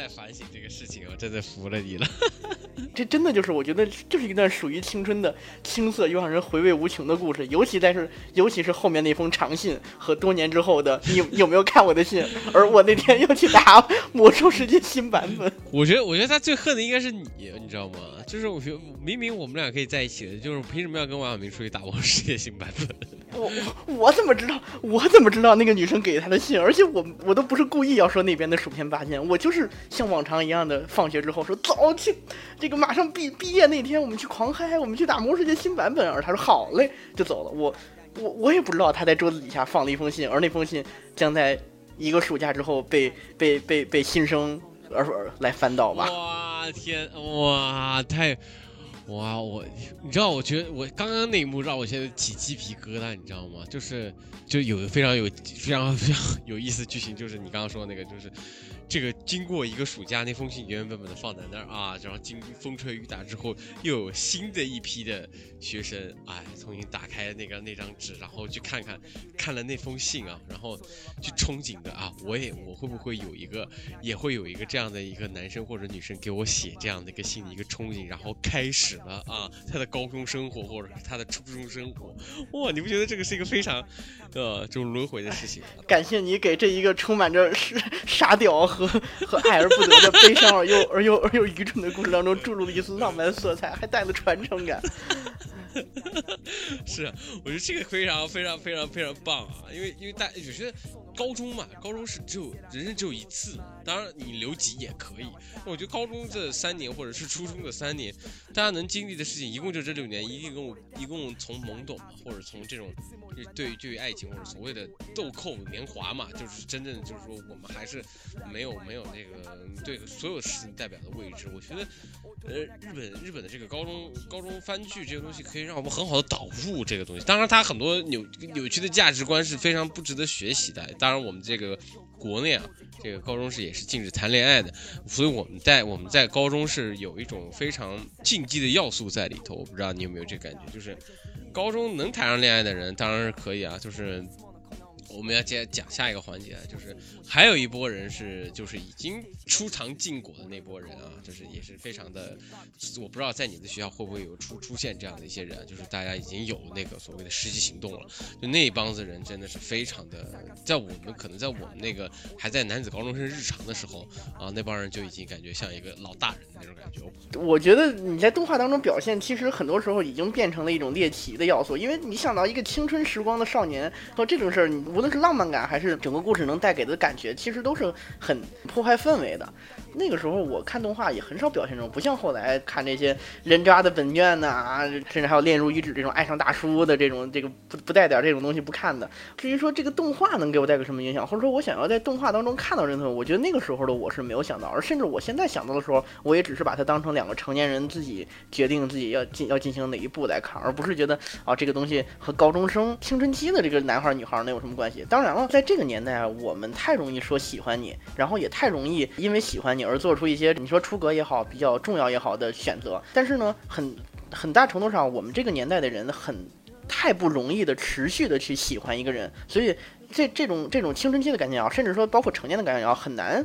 在反省这个事情？我真的服了你了。这真的就是我觉得就是一段属于青春的青涩又让人回味无穷的故事，尤其在是尤其是后面那封长信和多年之后的 你有没有看我的信？而我那天又去打魔兽世界新版本。我觉得我觉得他最恨的应该是你，你知道吗？就是我觉得明明我们俩可以在一起的，就是凭什么要跟王小明出去打魔兽世界新版本？我我我怎么知道？我怎么知道那个女生给他的信？而且我我都不是故意要说那边的薯片八件，我就是像往常一样的放学之后说走去这个。马上毕毕业那天，我们去狂嗨，我们去打魔兽世界新版本。而他说好嘞，就走了。我我我也不知道他在桌子底下放了一封信，而那封信将在一个暑假之后被被被被新生而来翻到吧。哇天哇太哇我你知道？我觉得我刚刚那一幕让我现在起鸡皮疙瘩，你知道吗？就是就有非常有非常非常有意思剧情，就是你刚刚说的那个，就是。这个经过一个暑假，那封信原原本本的放在那儿啊，然后经风吹雨打之后，又有新的一批的学生，哎，重新打开那个那张纸，然后去看看，看了那封信啊，然后去憧憬的啊，我也我会不会有一个，也会有一个这样的一个男生或者女生给我写这样的一个信的一个憧憬，然后开始了啊，他的高中生活或者是他的初中生活，哇，你不觉得这个是一个非常，呃，这种轮回的事情？感谢你给这一个充满着傻傻屌。和和爱而不得的悲伤而又而又而又愚蠢的故事当中注入了一丝浪漫色彩，还带了传承感。是，我觉得这个非常非常非常非常棒啊！因为因为大有些高中嘛，高中是只有人生只有一次，当然你留级也可以。我觉得高中这三年或者是初中的三年，大家能经历的事情一共就这六年，一共一共从懵懂或者从这种对于对于爱情或者所谓的豆蔻年华嘛，就是真正就是说我们还是没有没有那个对所有事情代表的位置。我觉得呃日本日本的这个高中高中番剧这个东西可以。让我们很好的导入这个东西，当然它很多扭扭曲的价值观是非常不值得学习的。当然我们这个国内啊，这个高中是也是禁止谈恋爱的，所以我们在我们在高中是有一种非常禁忌的要素在里头。我不知道你有没有这个感觉，就是高中能谈上恋爱的人当然是可以啊，就是。我们要接讲下一个环节，就是还有一波人是就是已经出尝禁果的那波人啊，就是也是非常的，我不知道在你的学校会不会有出出现这样的一些人，就是大家已经有那个所谓的实际行动了，就那一帮子人真的是非常的，在我们可能在我们那个还在男子高中生日常的时候啊，那帮人就已经感觉像一个老大人的那种感觉。我觉得你在动画当中表现，其实很多时候已经变成了一种猎奇的要素，因为你想到一个青春时光的少年和这种事儿，你无论是浪漫感还是整个故事能带给的感觉，其实都是很破坏氛围的。那个时候我看动画也很少表现这种，不像后来看这些人渣的本卷呐，啊甚至还有恋如遗指这种爱上大叔的这种这个不不带点这种东西不看的。至于说这个动画能给我带个什么影响，或者说我想要在动画当中看到这种，我觉得那个时候的我是没有想到，而甚至我现在想到的时候，我也只是把它当成两个成年人自己决定自己要进要进行哪一步来看，而不是觉得啊这个东西和高中生青春期的这个男孩女孩能有什么关系。当然了，在这个年代，我们太容易说喜欢你，然后也太容易因为喜欢你。而做出一些你说出格也好，比较重要也好的选择，但是呢，很很大程度上，我们这个年代的人很太不容易的持续的去喜欢一个人，所以这这种这种青春期的感情也好，甚至说包括成年的感情也好，很难。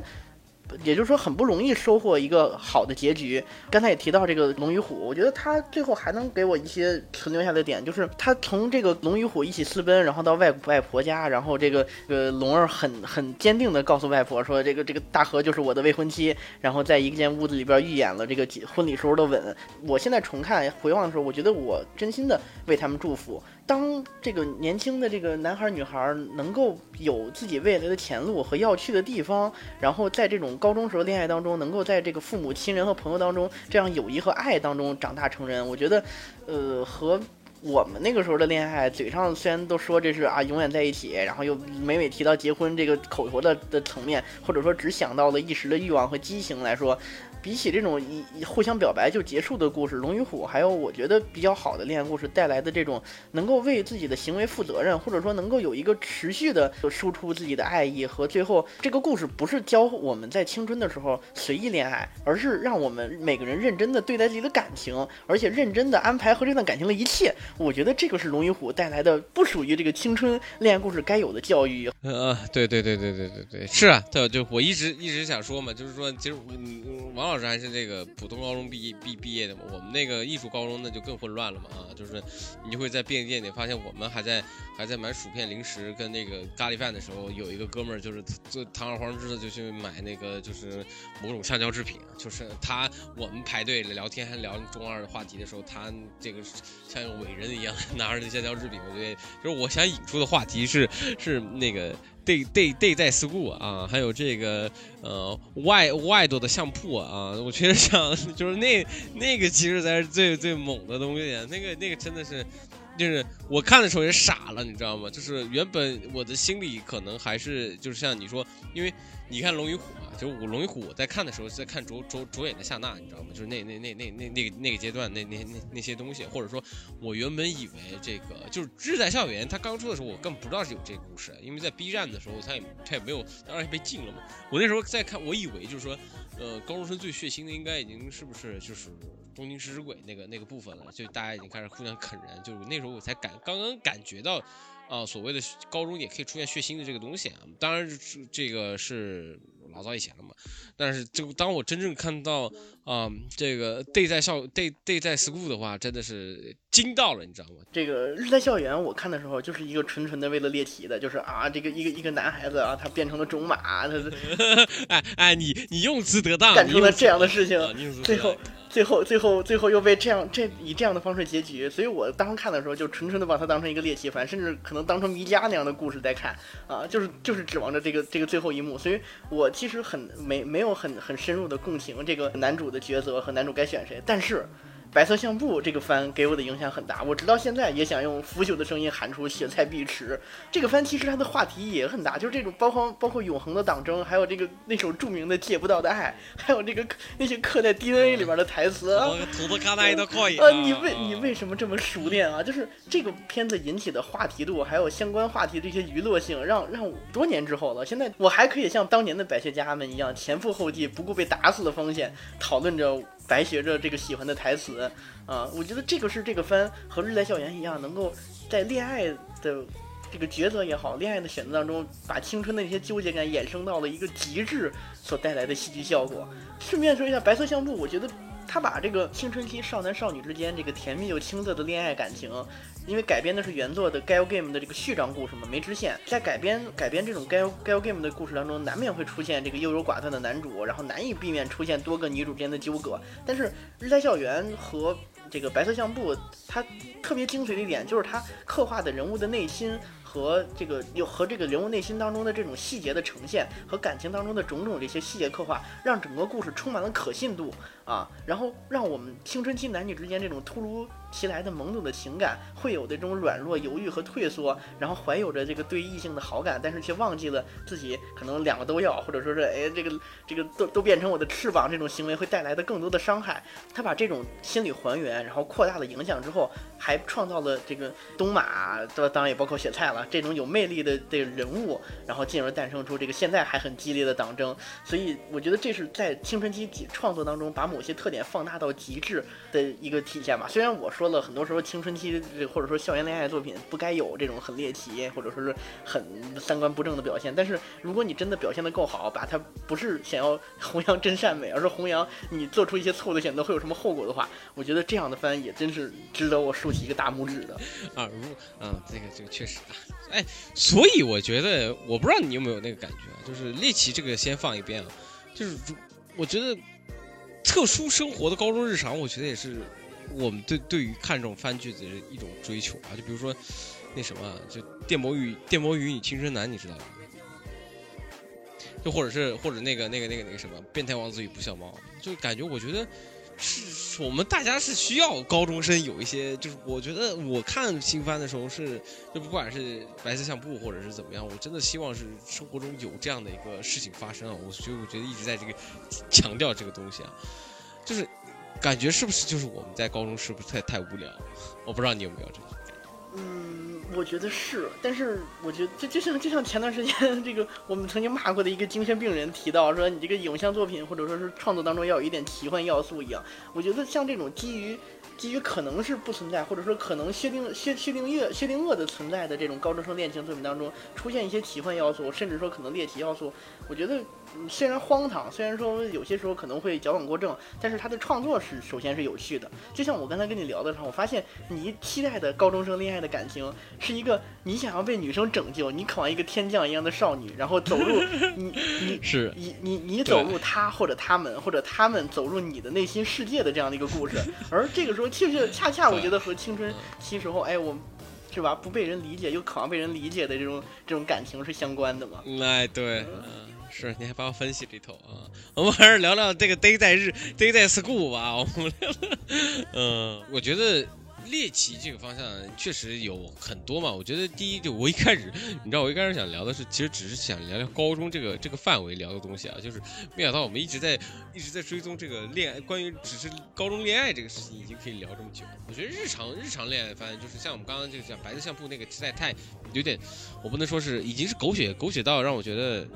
也就是说，很不容易收获一个好的结局。刚才也提到这个龙与虎，我觉得他最后还能给我一些存留下的点，就是他从这个龙与虎一起私奔，然后到外外婆家，然后这个呃龙儿很很坚定的告诉外婆说，这个这个大河就是我的未婚妻，然后在一间屋子里边预演了这个婚礼时候的吻。我现在重看回望的时候，我觉得我真心的为他们祝福。当这个年轻的这个男孩女孩能够有自己未来的前路和要去的地方，然后在这种高中时候恋爱当中，能够在这个父母亲人和朋友当中这样友谊和爱当中长大成人，我觉得，呃，和我们那个时候的恋爱，嘴上虽然都说这是啊永远在一起，然后又每每提到结婚这个口头的的层面，或者说只想到了一时的欲望和激情来说。比起这种一互相表白就结束的故事，《龙与虎》还有我觉得比较好的恋爱故事带来的这种能够为自己的行为负责任，或者说能够有一个持续的输出自己的爱意和最后这个故事不是教我们在青春的时候随意恋爱，而是让我们每个人认真的对待自己的感情，而且认真的安排和这段感情的一切。我觉得这个是《龙与虎》带来的不属于这个青春恋爱故事该有的教育。呃，对对对对对对对，是啊，对，就我一直一直想说嘛，就是说，其实嗯，王。老师还是这个普通高中毕业毕毕业的嘛，我们那个艺术高中那就更混乱了嘛啊，就是你就会在便利店里发现我们还在还在买薯片零食跟那个咖喱饭的时候，有一个哥们儿就是就堂而皇之的就去买那个就是某种橡胶制品，就是他我们排队聊天还聊中二的话题的时候，他这个像伟人一样 拿着那橡胶制品，我觉得就是我想引出的话题是是那个。Day day day 在 school 啊，还有这个呃外外头的相扑啊，我觉得像就是那那个其实才是最最猛的东西，那个那个真的是，就是我看的时候也傻了，你知道吗？就是原本我的心里可能还是就是像你说，因为你看龙与虎。啊就我龙与虎，我在看的时候在看主主主演的夏娜，你知道吗？就是那那那那那那个那个阶段那那那那些东西，或者说，我原本以为这个就是《志在校园》，它刚出的时候，我根本不知道是有这个故事，因为在 B 站的时候，它也它也没有，当然被禁了嘛。我那时候在看，我以为就是说，呃，高中生最血腥的应该已经是不是就是《东京食尸鬼》那个那个部分了，就大家已经开始互相啃人，就是那时候我才感刚刚感觉到，啊，所谓的高中也可以出现血腥的这个东西啊。当然，这个是。老早以前了嘛，但是就当我真正看到啊，这个 day 在校 day day 在 school 的话，真的是惊到了，你知道吗？这个日在校园，我看的时候就是一个纯纯的为了猎奇的，就是啊，这个一个一个男孩子啊，他变成了种马，他是 哎哎，你你用词得当，干出了这样的事情，最后。最后，最后，最后又被这样这以这样的方式结局，所以我当时看的时候就纯纯的把它当成一个猎奇番，甚至可能当成迷家那样的故事在看啊，就是就是指望着这个这个最后一幕，所以我其实很没没有很很深入的共情这个男主的抉择和男主该选谁，但是白色相簿这个番给我的影响很大，我直到现在也想用腐朽的声音喊出雪菜必吃。这个番其实它的话题也很大，就是这种包括包括永恒的党争，还有这个那首著名的借不到的爱，还有这个那些刻在 DNA 里边的台词。我土豆咖喱都可以。呃，你为你为什么这么熟练啊？就是这个片子引起的话题度，还有相关话题这些娱乐性，让让多年之后了，现在我还可以像当年的百学家们一样，前赴后继，不顾被打死的风险，讨论着。白学着这个喜欢的台词，啊，我觉得这个是这个番和《日在校园》一样，能够在恋爱的这个抉择也好，恋爱的选择当中，把青春的那些纠结感衍生到了一个极致所带来的戏剧效果。顺便说一下，《白色相簿》，我觉得他把这个青春期少男少女之间这个甜蜜又青涩的恋爱感情。因为改编的是原作的《Gal Game》的这个序章故事嘛，没支线。在改编改编这种《Gal Gal Game》的故事当中，难免会出现这个优柔寡断的男主，然后难以避免出现多个女主之间的纠葛。但是《日在校园》和这个《白色相簿》，它特别精髓的一点就是它刻画的人物的内心。和这个有和这个人物内心当中的这种细节的呈现，和感情当中的种种这些细节刻画，让整个故事充满了可信度啊，然后让我们青春期男女之间这种突如其来的懵懂的情感，会有这种软弱、犹豫和退缩，然后怀有着这个对异性的好感，但是却忘记了自己可能两个都要，或者说是哎这个这个都都变成我的翅膀这种行为会带来的更多的伤害。他把这种心理还原，然后扩大了影响之后，还创造了这个东马，当然也包括雪菜了。这种有魅力的的人物，然后进而诞生出这个现在还很激烈的党争，所以我觉得这是在青春期创作当中把某些特点放大到极致的一个体现吧。虽然我说了很多时候青春期或者说校园恋爱作品不该有这种很猎奇或者说是很三观不正的表现，但是如果你真的表现的够好，把它不是想要 弘扬真善美，而是弘扬你做出一些错误的选择会有什么后果的话，我觉得这样的番也真是值得我竖起一个大拇指的。啊，如嗯，这个这个确实啊。哎，所以我觉得，我不知道你有没有那个感觉，就是猎奇这个先放一边啊，就是我觉得特殊生活的高中日常，我觉得也是我们对对于看这种番剧的一种追求啊。就比如说那什么，就电魔与电魔与你青春男，你知道吗？就或者是或者那个那个那个那个什么变态王子与不笑猫，就感觉我觉得。是我们大家是需要高中生有一些，就是我觉得我看新番的时候是，就不管是白色相簿或者是怎么样，我真的希望是生活中有这样的一个事情发生啊！我所以我觉得一直在这个强调这个东西啊，就是感觉是不是就是我们在高中是不是太太无聊？我不知道你有没有这个。嗯，我觉得是，但是我觉得就就像就像前段时间这个我们曾经骂过的一个精神病人提到说，你这个影像作品或者说是创作当中要有一点奇幻要素一样，我觉得像这种基于。基于可能是不存在，或者说可能薛定薛薛定谔薛定谔的存在的这种高中生恋情作品当中，出现一些奇幻要素，甚至说可能猎奇要素，我觉得虽然荒唐，虽然说有些时候可能会矫枉过正，但是他的创作是首先是有趣的。就像我刚才跟你聊的时候，我发现你期待的高中生恋爱的感情是一个你想要被女生拯救，你渴望一个天降一样的少女，然后走入 你你是你你你走入他或者他们或者他们走入你的内心世界的这样的一个故事，而这个时候。其实恰恰我觉得和青春期时候，哎，我，是吧？不被人理解又渴望被人理解的这种这种感情是相关的嘛？哎，对，嗯，是，你还把我分析里头啊？我们还是聊聊这个 day 在日 day 在 school 吧。我们聊聊，嗯，我觉得。猎奇这个方向确实有很多嘛，我觉得第一就我一开始，你知道我一开始想聊的是，其实只是想聊聊高中这个这个范围聊的东西啊，就是没想到我们一直在一直在追踪这个恋爱，关于只是高中恋爱这个事情已经可以聊这么久。我觉得日常日常恋爱反正就是像我们刚刚这个讲白色相簿那个实在太有点，我不能说是已经是狗血狗血到让我觉得。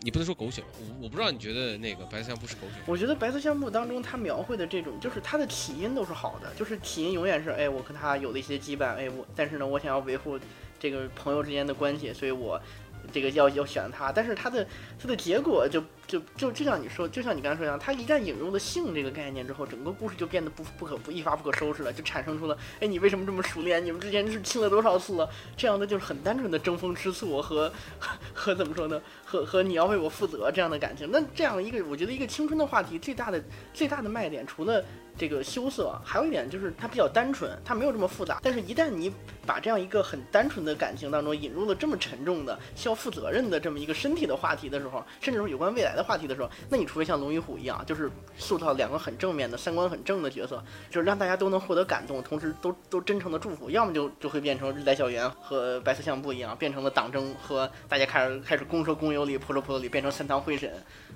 你不能说狗血吧，我我不知道你觉得那个白色相簿是狗血？我觉得白色相簿当中他描绘的这种，就是他的起因都是好的，就是起因永远是，哎，我跟他有了一些羁绊，哎，我但是呢，我想要维护这个朋友之间的关系，所以我。这个要要选他，但是他的他的结果就就就就像你说，就像你刚才说一样，他一旦引入了性这个概念之后，整个故事就变得不不可不一发不可收拾了，就产生出了，哎，你为什么这么熟练？你们之前是亲了多少次了？这样的就是很单纯的争风吃醋和 和怎么说呢？和和你要为我负责这样的感情。那这样一个，我觉得一个青春的话题最大的最大的卖点，除了这个羞涩，还有一点就是它比较单纯，它没有这么复杂。但是，一旦你把这样一个很单纯的感情当中引入了这么沉重的、需要负责任的这么一个身体的话题的时候，甚至说有关未来的。话题的时候，那你除非像龙与虎一样，就是塑造两个很正面的、三观很正的角色，就是让大家都能获得感动，同时都都真诚的祝福，要么就就会变成日来校园和白色相簿一样，变成了党争和大家开始开始公说公有理，婆说婆有理，变成三堂会审。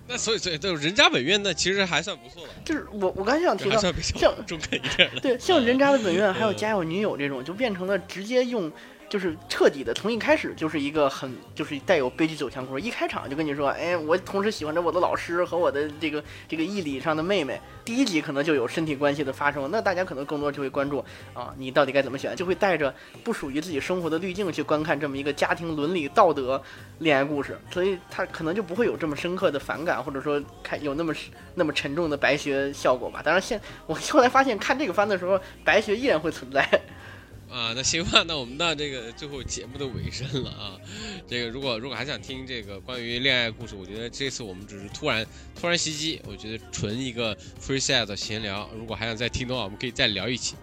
那所以所以就人家本院那其实还算不错的，就是我我刚才想提到，像像中肯一点的，对，像人渣的本愿还有家有女友这种，就变成了直接用。就是彻底的，从一开始就是一个很就是带有悲剧走向故事，一开场就跟你说，哎，我同时喜欢着我的老师和我的这个这个义理上的妹妹。第一集可能就有身体关系的发生，那大家可能更多就会关注啊，你到底该怎么选，就会带着不属于自己生活的滤镜去观看这么一个家庭伦理道德恋爱故事，所以他可能就不会有这么深刻的反感，或者说看有那么那么沉重的白学效果吧。当然现我后来发现看这个番的时候，白学依然会存在。啊，那行吧，那我们到这个最后节目的尾声了啊。这个如果如果还想听这个关于恋爱故事，我觉得这次我们只是突然突然袭击，我觉得纯一个 free set 的闲聊。如果还想再听的话，我们可以再聊一期。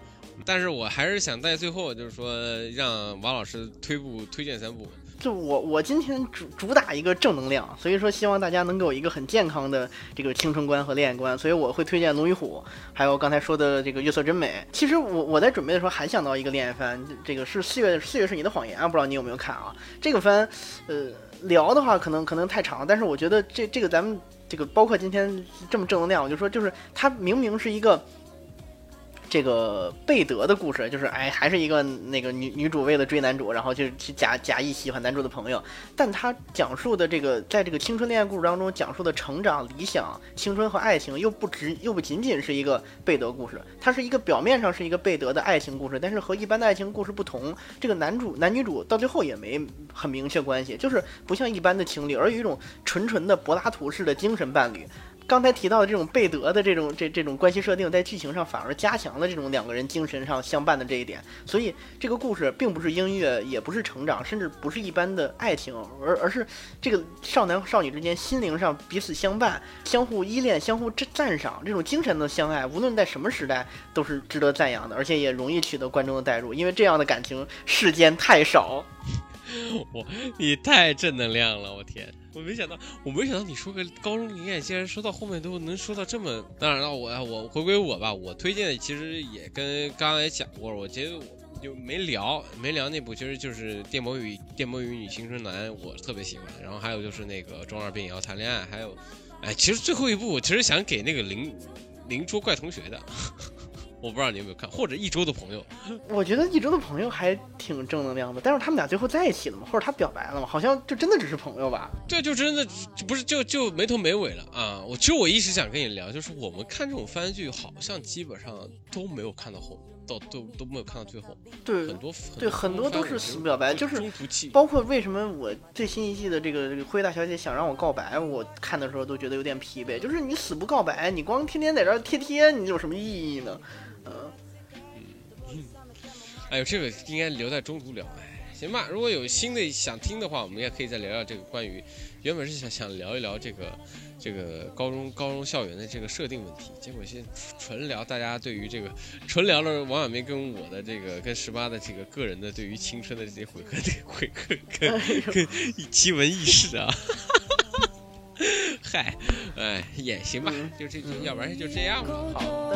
但是我还是想在最后就是说，让王老师推部推荐三部。就我我今天主主打一个正能量，所以说希望大家能给我一个很健康的这个青春观和恋爱观，所以我会推荐《龙与虎》，还有刚才说的这个《月色真美》。其实我我在准备的时候还想到一个恋爱番，这个是四月四月是你的谎言啊，不知道你有没有看啊？这个番，呃，聊的话可能可能太长，但是我觉得这这个咱们这个包括今天这么正能量，我就说就是它明明是一个。这个贝德的故事就是，哎，还是一个那个女女主为了追男主，然后就去假假意喜欢男主的朋友。但他讲述的这个，在这个青春恋爱故事当中讲述的成长、理想、青春和爱情，又不只又不仅仅是一个贝德故事，它是一个表面上是一个贝德的爱情故事，但是和一般的爱情故事不同，这个男主男女主到最后也没很明确关系，就是不像一般的情侣，而有一种纯纯的柏拉图式的精神伴侣。刚才提到的这种贝德的这种这这种关系设定，在剧情上反而加强了这种两个人精神上相伴的这一点。所以这个故事并不是音乐，也不是成长，甚至不是一般的爱情，而而是这个少男少女之间心灵上彼此相伴、相互依恋、相互赞赞赏这种精神的相爱，无论在什么时代都是值得赞扬的，而且也容易取得观众的代入，因为这样的感情世间太少。我你太正能量了，我天！我没想到，我没想到你说个高中恋爱，竟然说到后面都能说到这么……当然了，我我回归我吧，我推荐的其实也跟刚刚也讲过，我觉得就没聊没聊那部，其实就是《电魔与电魔与女青春男》，我特别喜欢。然后还有就是那个中二病也要谈恋爱，还有，哎，其实最后一部我其实想给那个邻邻桌怪同学的。我不知道你有没有看，或者一周的朋友，我觉得一周的朋友还挺正能量的。但是他们俩最后在一起了吗？或者他表白了吗？好像就真的只是朋友吧？对，就真的不是就就没头没尾了啊！我其实我一直想跟你聊，就是我们看这种番剧，好像基本上都没有看到后，到都都没有看到最后。对，很多对很多都是死表白，就是。包括为什么我最新一季的这个这个灰大小姐想让我告白，我看的时候都觉得有点疲惫。就是你死不告白，你光天天在这贴贴，你有什么意义呢？嗯。哎呦，这个应该留在中途聊。哎，行吧，如果有新的想听的话，我们也可以再聊聊这个关于，原本是想想聊一聊这个这个高中高中校园的这个设定问题，结果先纯聊大家对于这个纯聊了王小明跟我的这个跟十八的这个个人的对于青春的这些悔恨的回合跟跟奇闻异事啊。嗨，哎，也行吧，就这，要不然就这样吧，好。